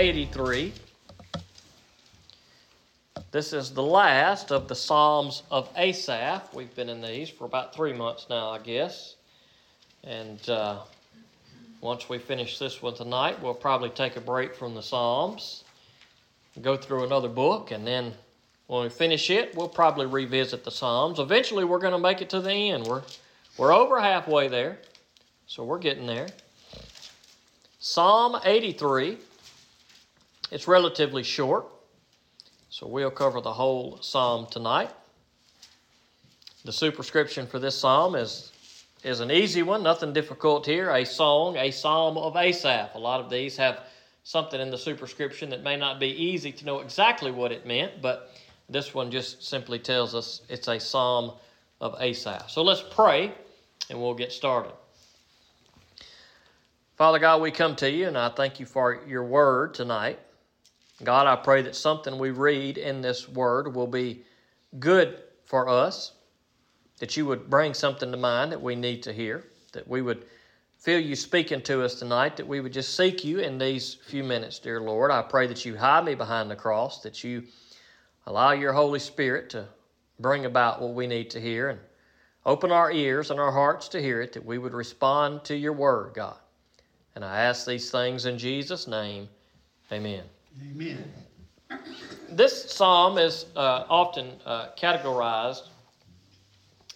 83. This is the last of the Psalms of Asaph. We've been in these for about three months now, I guess. And uh, once we finish this one tonight, we'll probably take a break from the Psalms, go through another book, and then when we finish it, we'll probably revisit the Psalms. Eventually, we're going to make it to the end. We're, we're over halfway there, so we're getting there. Psalm 83. It's relatively short. So we'll cover the whole psalm tonight. The superscription for this psalm is, is an easy one, nothing difficult here. A song, a psalm of Asaph. A lot of these have something in the superscription that may not be easy to know exactly what it meant, but this one just simply tells us it's a psalm of Asaph. So let's pray and we'll get started. Father God, we come to you and I thank you for your word tonight. God, I pray that something we read in this word will be good for us, that you would bring something to mind that we need to hear, that we would feel you speaking to us tonight, that we would just seek you in these few minutes, dear Lord. I pray that you hide me behind the cross, that you allow your Holy Spirit to bring about what we need to hear and open our ears and our hearts to hear it, that we would respond to your word, God. And I ask these things in Jesus' name. Amen. Amen. This psalm is uh, often uh, categorized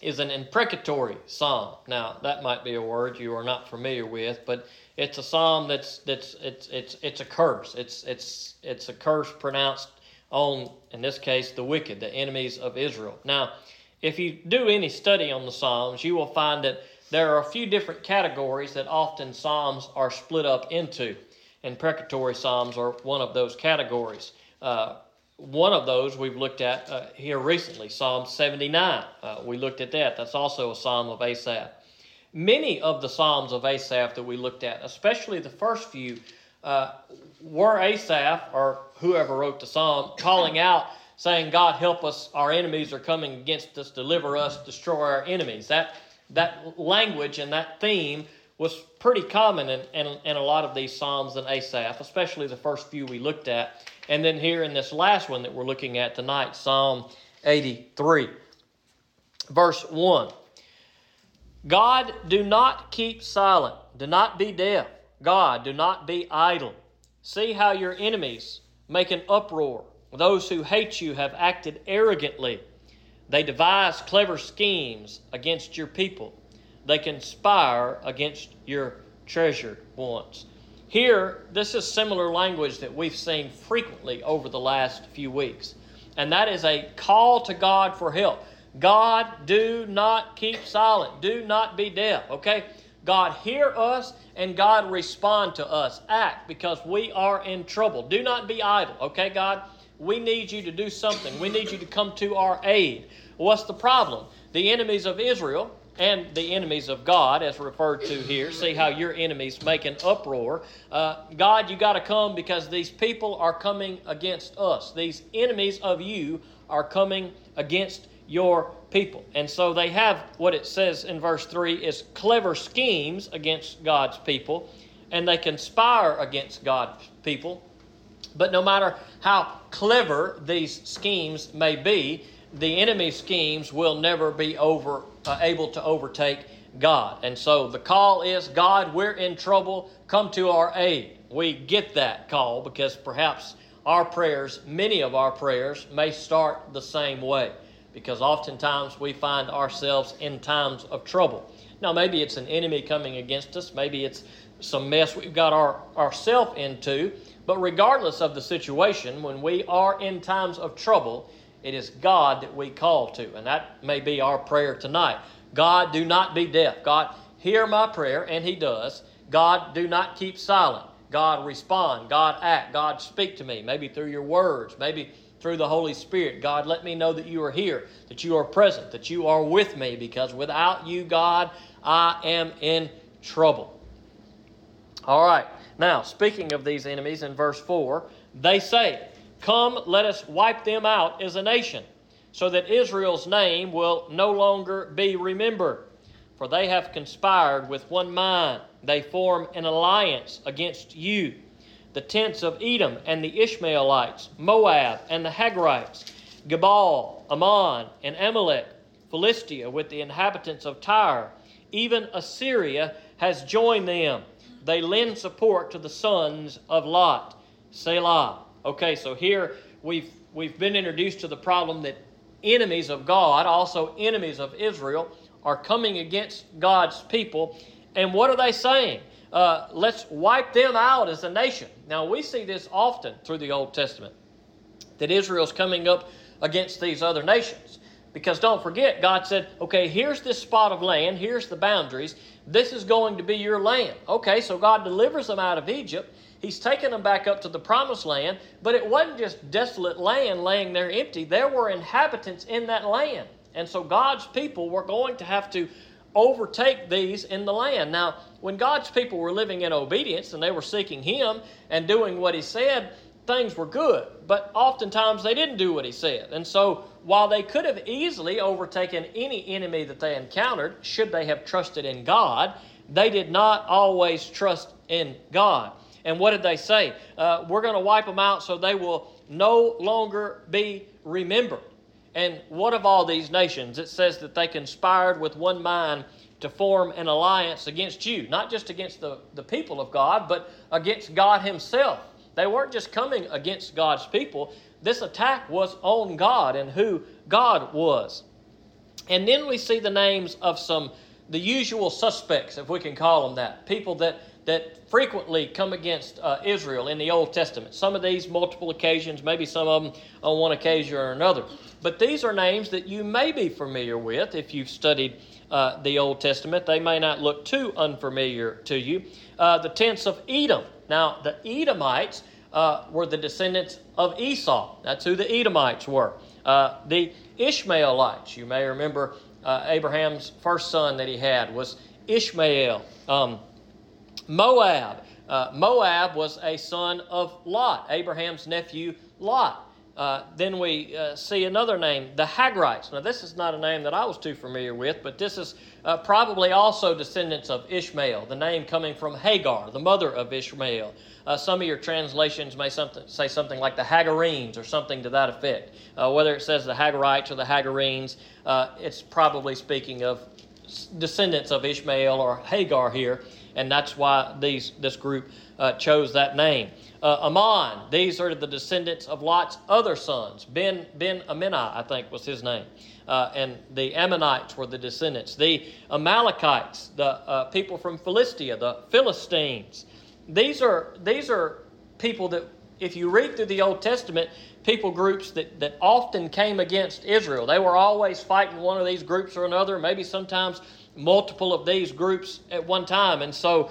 is an imprecatory psalm. Now that might be a word you are not familiar with, but it's a psalm that's that's it's it's it's a curse. It's it's it's a curse pronounced on in this case the wicked, the enemies of Israel. Now, if you do any study on the psalms, you will find that there are a few different categories that often psalms are split up into imprecatory psalms are one of those categories. Uh, one of those we've looked at uh, here recently, Psalm 79. Uh, we looked at that. That's also a psalm of Asaph. Many of the psalms of Asaph that we looked at, especially the first few, uh, were Asaph or whoever wrote the psalm calling out, saying, "God help us! Our enemies are coming against us. Deliver us! Destroy our enemies." That that language and that theme was pretty common in, in, in, a lot of these Psalms and Asaph, especially the first few we looked at. And then here in this last one that we're looking at tonight, Psalm 83. Verse 1 God, do not keep silent, do not be deaf. God, do not be idle. See how your enemies make an uproar. Those who hate you have acted arrogantly. They devise clever schemes against your people they conspire against your treasured ones. Here, this is similar language that we've seen frequently over the last few weeks, and that is a call to God for help. God, do not keep silent. Do not be deaf. Okay? God, hear us and God, respond to us. Act because we are in trouble. Do not be idle. Okay, God? We need you to do something. We need you to come to our aid. What's the problem? The enemies of Israel and the enemies of God, as referred to here. See how your enemies make an uproar. Uh, God, you got to come because these people are coming against us. These enemies of you are coming against your people. And so they have what it says in verse 3 is clever schemes against God's people, and they conspire against God's people. But no matter how clever these schemes may be, the enemy's schemes will never be over uh, able to overtake God. And so the call is God, we're in trouble, come to our aid. We get that call because perhaps our prayers, many of our prayers, may start the same way because oftentimes we find ourselves in times of trouble. Now, maybe it's an enemy coming against us, maybe it's some mess we've got our, ourselves into, but regardless of the situation, when we are in times of trouble, it is God that we call to. And that may be our prayer tonight. God, do not be deaf. God, hear my prayer, and He does. God, do not keep silent. God, respond. God, act. God, speak to me. Maybe through your words. Maybe through the Holy Spirit. God, let me know that you are here, that you are present, that you are with me, because without you, God, I am in trouble. All right. Now, speaking of these enemies in verse 4, they say, Come, let us wipe them out as a nation, so that Israel's name will no longer be remembered. For they have conspired with one mind, they form an alliance against you. the tents of Edom and the Ishmaelites, Moab and the Hagrites, Gebal, Ammon, and Amalek, Philistia with the inhabitants of Tyre. Even Assyria has joined them. They lend support to the sons of Lot. Selah. Okay, so here we've we've been introduced to the problem that enemies of God, also enemies of Israel, are coming against God's people. And what are they saying? Uh, let's wipe them out as a nation. Now, we see this often through the Old Testament that Israel's coming up against these other nations. Because don't forget, God said, okay, here's this spot of land, here's the boundaries, this is going to be your land. Okay, so God delivers them out of Egypt. He's taken them back up to the promised land, but it wasn't just desolate land laying there empty. There were inhabitants in that land. And so God's people were going to have to overtake these in the land. Now, when God's people were living in obedience and they were seeking Him and doing what He said, things were good. But oftentimes they didn't do what He said. And so, while they could have easily overtaken any enemy that they encountered, should they have trusted in God, they did not always trust in God. And what did they say? Uh, we're going to wipe them out so they will no longer be remembered. And what of all these nations? It says that they conspired with one mind to form an alliance against you, not just against the, the people of God, but against God Himself. They weren't just coming against God's people, this attack was on God and who God was. And then we see the names of some, the usual suspects, if we can call them that, people that that frequently come against uh, Israel in the Old Testament. Some of these multiple occasions, maybe some of them on one occasion or another. But these are names that you may be familiar with if you've studied uh, the Old Testament. They may not look too unfamiliar to you. Uh, the tents of Edom. Now, the Edomites uh, were the descendants of Esau. That's who the Edomites were. Uh, the Ishmaelites, you may remember uh, Abraham's first son that he had was Ishmael. Um, Moab. Uh, Moab was a son of Lot, Abraham's nephew Lot. Uh, then we uh, see another name, the Hagrites. Now, this is not a name that I was too familiar with, but this is uh, probably also descendants of Ishmael, the name coming from Hagar, the mother of Ishmael. Uh, some of your translations may something, say something like the Hagarenes or something to that effect. Uh, whether it says the Hagarites or the Hagarenes, uh, it's probably speaking of descendants of Ishmael or Hagar here and that's why these this group uh, chose that name. Uh, Ammon, these are the descendants of Lot's other sons. Ben Ben Amini, I think, was his name, uh, and the Ammonites were the descendants. The Amalekites, the uh, people from Philistia, the Philistines. These are these are people that, if you read through the Old Testament, people groups that, that often came against Israel. They were always fighting one of these groups or another, maybe sometimes multiple of these groups at one time. And so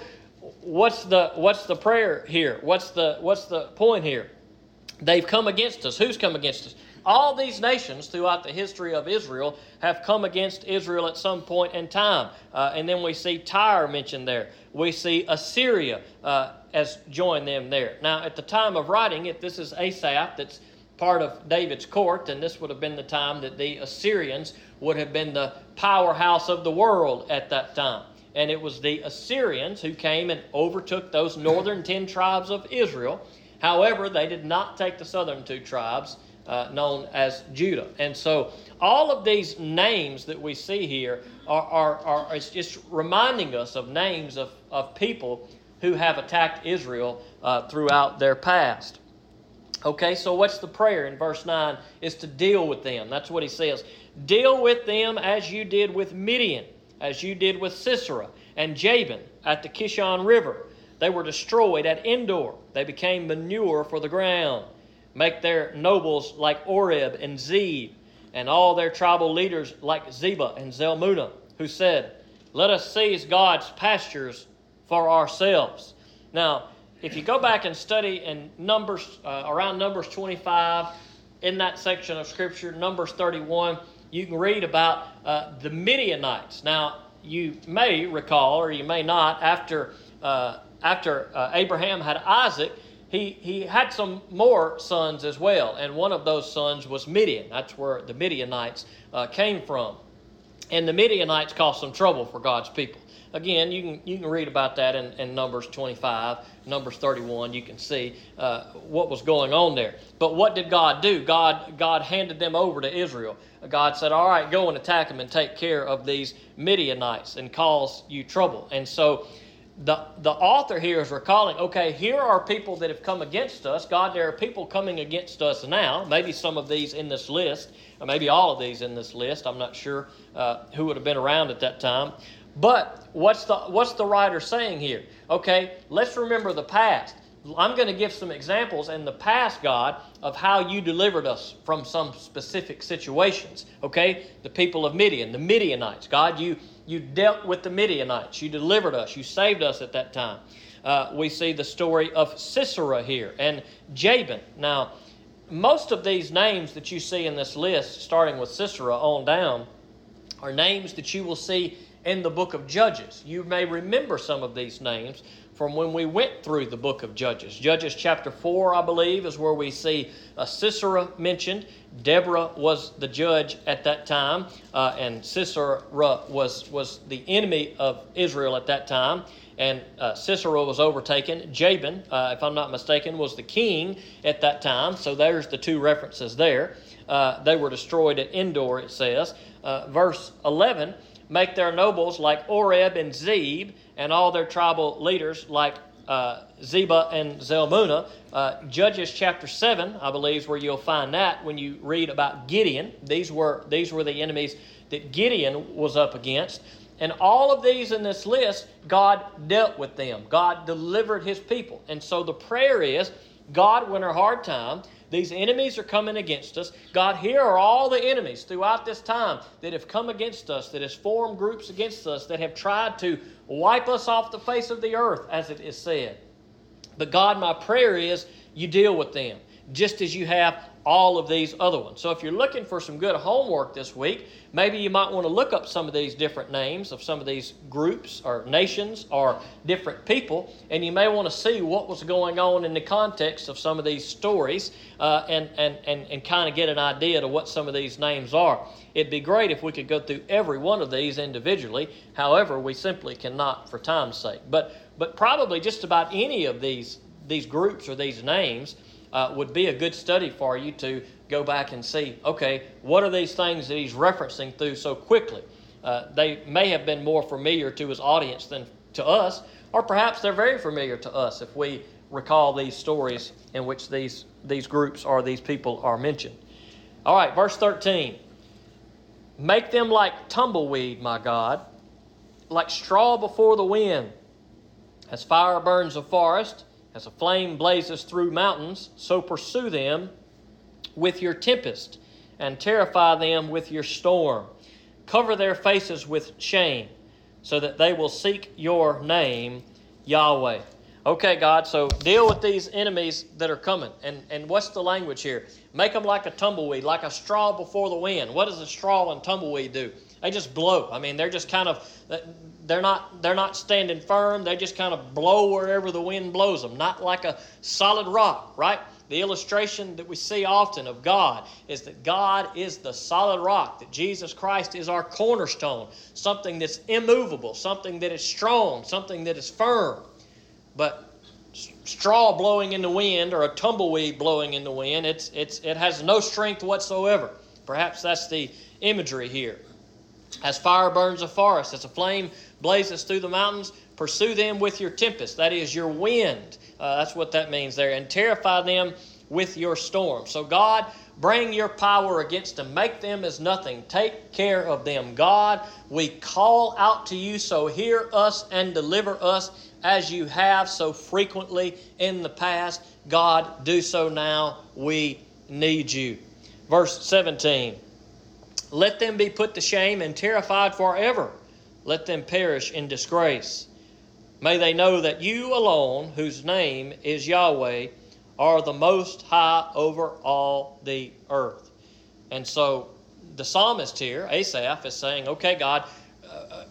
what's the what's the prayer here? What's the what's the point here? They've come against us. Who's come against us? All these nations throughout the history of Israel have come against Israel at some point in time. Uh, and then we see Tyre mentioned there. We see Assyria uh, as joined them there. Now, at the time of writing it, this is Asaph that's part of David's court, and this would have been the time that the Assyrians would have been the powerhouse of the world at that time. And it was the Assyrians who came and overtook those northern ten tribes of Israel. However, they did not take the southern two tribes, uh, known as Judah. And so, all of these names that we see here are, are, are just reminding us of names of, of people who have attacked Israel uh, throughout their past. Okay, so what's the prayer in verse 9? Is to deal with them. That's what he says. Deal with them as you did with Midian, as you did with Sisera and Jabin at the Kishon River. They were destroyed at Endor. They became manure for the ground. Make their nobles like Oreb and Zeb, and all their tribal leaders like Zebah and Zalmunna, who said, Let us seize God's pastures for ourselves. Now, if you go back and study in Numbers, uh, around Numbers 25, in that section of Scripture, Numbers 31, you can read about uh, the Midianites. Now, you may recall, or you may not, after, uh, after uh, Abraham had Isaac, he, he had some more sons as well, and one of those sons was Midian. That's where the Midianites uh, came from. and the Midianites caused some trouble for God's people. Again, you can you can read about that in, in Numbers 25, Numbers 31. You can see uh, what was going on there. But what did God do? God God handed them over to Israel. God said, "All right, go and attack them and take care of these Midianites and cause you trouble." And so the, the author here is recalling okay, here are people that have come against us. God, there are people coming against us now. Maybe some of these in this list, or maybe all of these in this list. I'm not sure uh, who would have been around at that time. But what's the, what's the writer saying here? Okay, let's remember the past. I'm going to give some examples in the past, God, of how you delivered us from some specific situations. Okay, the people of Midian, the Midianites. God, you you dealt with the Midianites. You delivered us. You saved us at that time. Uh, we see the story of Sisera here and Jabin. Now, most of these names that you see in this list, starting with Sisera on down, are names that you will see in the book of Judges. You may remember some of these names from when we went through the book of Judges. Judges chapter 4, I believe, is where we see uh, Sisera mentioned. Deborah was the judge at that time, uh, and Sisera was, was the enemy of Israel at that time. And uh, Sisera was overtaken. Jabin, uh, if I'm not mistaken, was the king at that time. So there's the two references there. Uh, they were destroyed at Endor, it says. Uh, verse 11 make their nobles like Oreb and Zeb, and all their tribal leaders like uh, Zebah and Zalmunna. Uh, Judges chapter 7, I believe, is where you'll find that when you read about Gideon. These were, these were the enemies that Gideon was up against. And all of these in this list, God dealt with them. God delivered his people. And so the prayer is God, when a hard time, these enemies are coming against us. God, here are all the enemies throughout this time that have come against us, that has formed groups against us, that have tried to wipe us off the face of the earth, as it is said. But God, my prayer is you deal with them, just as you have all of these other ones. So if you're looking for some good homework this week, maybe you might want to look up some of these different names of some of these groups or nations or different people, and you may want to see what was going on in the context of some of these stories uh, and, and, and, and kind of get an idea to what some of these names are. It'd be great if we could go through every one of these individually. However, we simply cannot for time's sake. But, but probably just about any of these, these groups or these names uh, would be a good study for you to go back and see okay, what are these things that he's referencing through so quickly? Uh, they may have been more familiar to his audience than to us, or perhaps they're very familiar to us if we recall these stories in which these, these groups or these people are mentioned. All right, verse 13. Make them like tumbleweed, my God, like straw before the wind. As fire burns a forest, as a flame blazes through mountains, so pursue them with your tempest and terrify them with your storm. Cover their faces with shame so that they will seek your name, Yahweh. Okay, God, so deal with these enemies that are coming. And, and what's the language here? Make them like a tumbleweed, like a straw before the wind. What does a straw and tumbleweed do? They just blow. I mean, they're just kind of they're not they're not standing firm. They just kind of blow wherever the wind blows them, not like a solid rock, right? The illustration that we see often of God is that God is the solid rock, that Jesus Christ is our cornerstone, something that's immovable, something that is strong, something that is firm. But straw blowing in the wind or a tumbleweed blowing in the wind, it's, it's, it has no strength whatsoever. Perhaps that's the imagery here. As fire burns a forest, as a flame blazes through the mountains, pursue them with your tempest. That is your wind. Uh, that's what that means there. And terrify them with your storm. So, God, bring your power against them. Make them as nothing. Take care of them. God, we call out to you, so hear us and deliver us as you have so frequently in the past. God, do so now. We need you. Verse 17. Let them be put to shame and terrified forever. Let them perish in disgrace. May they know that you alone, whose name is Yahweh, are the most high over all the earth. And so the psalmist here, Asaph, is saying, Okay, God, uh,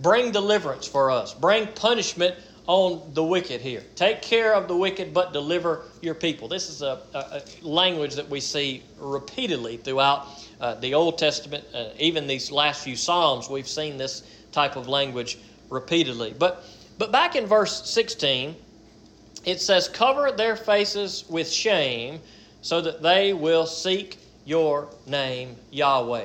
bring deliverance for us, bring punishment on the wicked here. Take care of the wicked, but deliver your people. This is a, a, a language that we see repeatedly throughout uh, the Old Testament. Uh, even these last few Psalms, we've seen this type of language repeatedly. But, but back in verse 16, it says, Cover their faces with shame so that they will seek your name, Yahweh.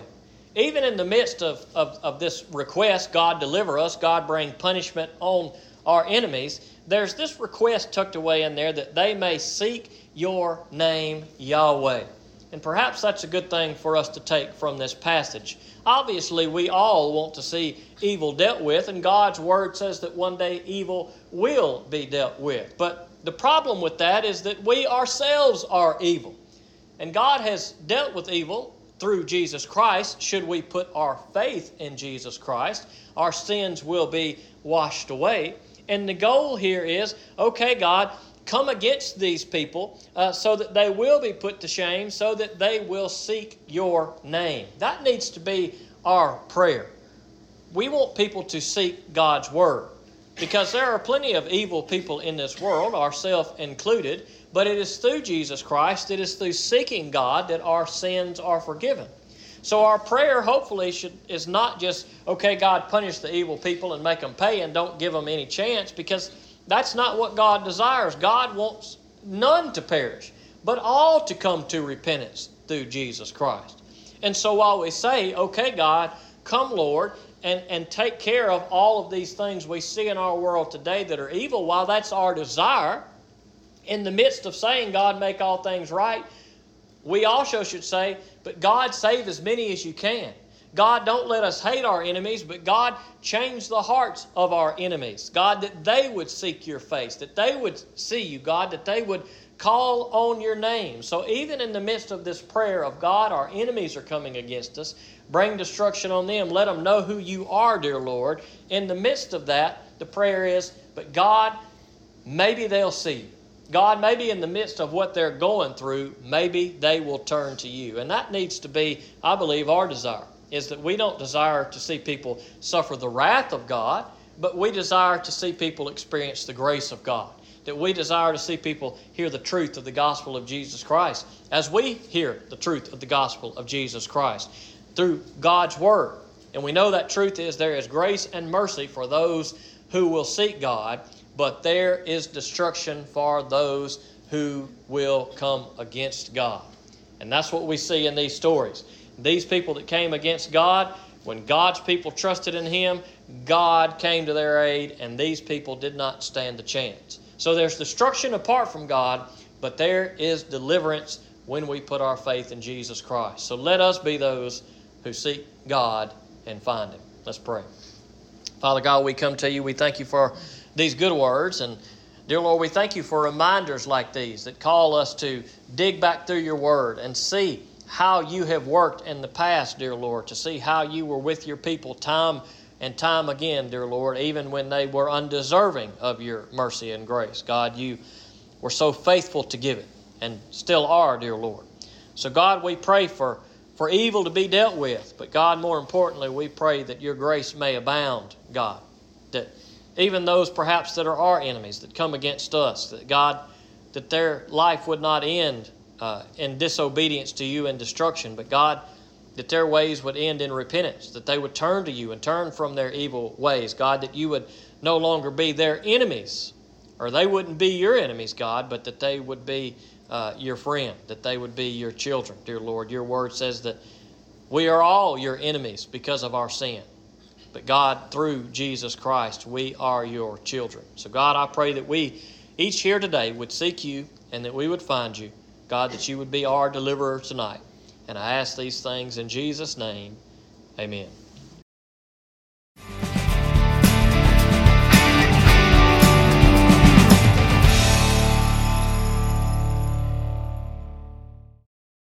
Even in the midst of, of, of this request, God deliver us, God bring punishment on our enemies, there's this request tucked away in there that they may seek your name, Yahweh. And perhaps that's a good thing for us to take from this passage. Obviously, we all want to see evil dealt with, and God's word says that one day evil will be dealt with. But the problem with that is that we ourselves are evil. And God has dealt with evil through Jesus Christ. Should we put our faith in Jesus Christ, our sins will be washed away. And the goal here is okay, God, come against these people uh, so that they will be put to shame, so that they will seek your name. That needs to be our prayer. We want people to seek God's word because there are plenty of evil people in this world, ourselves included, but it is through Jesus Christ, it is through seeking God that our sins are forgiven. So our prayer, hopefully, should, is not just, okay, God, punish the evil people and make them pay and don't give them any chance, because that's not what God desires. God wants none to perish, but all to come to repentance through Jesus Christ. And so while we say, okay, God, come, Lord, and, and take care of all of these things we see in our world today that are evil, while that's our desire, in the midst of saying, God, make all things right, we also should say, but God, save as many as you can. God, don't let us hate our enemies, but God, change the hearts of our enemies. God, that they would seek your face, that they would see you, God, that they would call on your name. So even in the midst of this prayer of God, our enemies are coming against us, bring destruction on them. Let them know who you are, dear Lord. In the midst of that, the prayer is, but God, maybe they'll see you. God, maybe in the midst of what they're going through, maybe they will turn to you. And that needs to be, I believe, our desire, is that we don't desire to see people suffer the wrath of God, but we desire to see people experience the grace of God. That we desire to see people hear the truth of the gospel of Jesus Christ as we hear the truth of the gospel of Jesus Christ through God's Word. And we know that truth is there is grace and mercy for those who will seek God but there is destruction for those who will come against God. And that's what we see in these stories. These people that came against God, when God's people trusted in Him, God came to their aid, and these people did not stand a chance. So there's destruction apart from God, but there is deliverance when we put our faith in Jesus Christ. So let us be those who seek God and find Him. Let's pray. Father God, we come to you. We thank you for these good words. And dear Lord, we thank you for reminders like these that call us to dig back through your word and see how you have worked in the past, dear Lord, to see how you were with your people time and time again, dear Lord, even when they were undeserving of your mercy and grace. God, you were so faithful to give it and still are, dear Lord. So, God, we pray for, for evil to be dealt with, but God, more importantly, we pray that your grace may abound, God, that even those perhaps that are our enemies that come against us, that God, that their life would not end uh, in disobedience to you and destruction, but God, that their ways would end in repentance, that they would turn to you and turn from their evil ways. God, that you would no longer be their enemies, or they wouldn't be your enemies, God, but that they would be uh, your friend, that they would be your children, dear Lord. Your word says that we are all your enemies because of our sin. But God, through Jesus Christ, we are your children. So, God, I pray that we each here today would seek you and that we would find you. God, that you would be our deliverer tonight. And I ask these things in Jesus' name. Amen.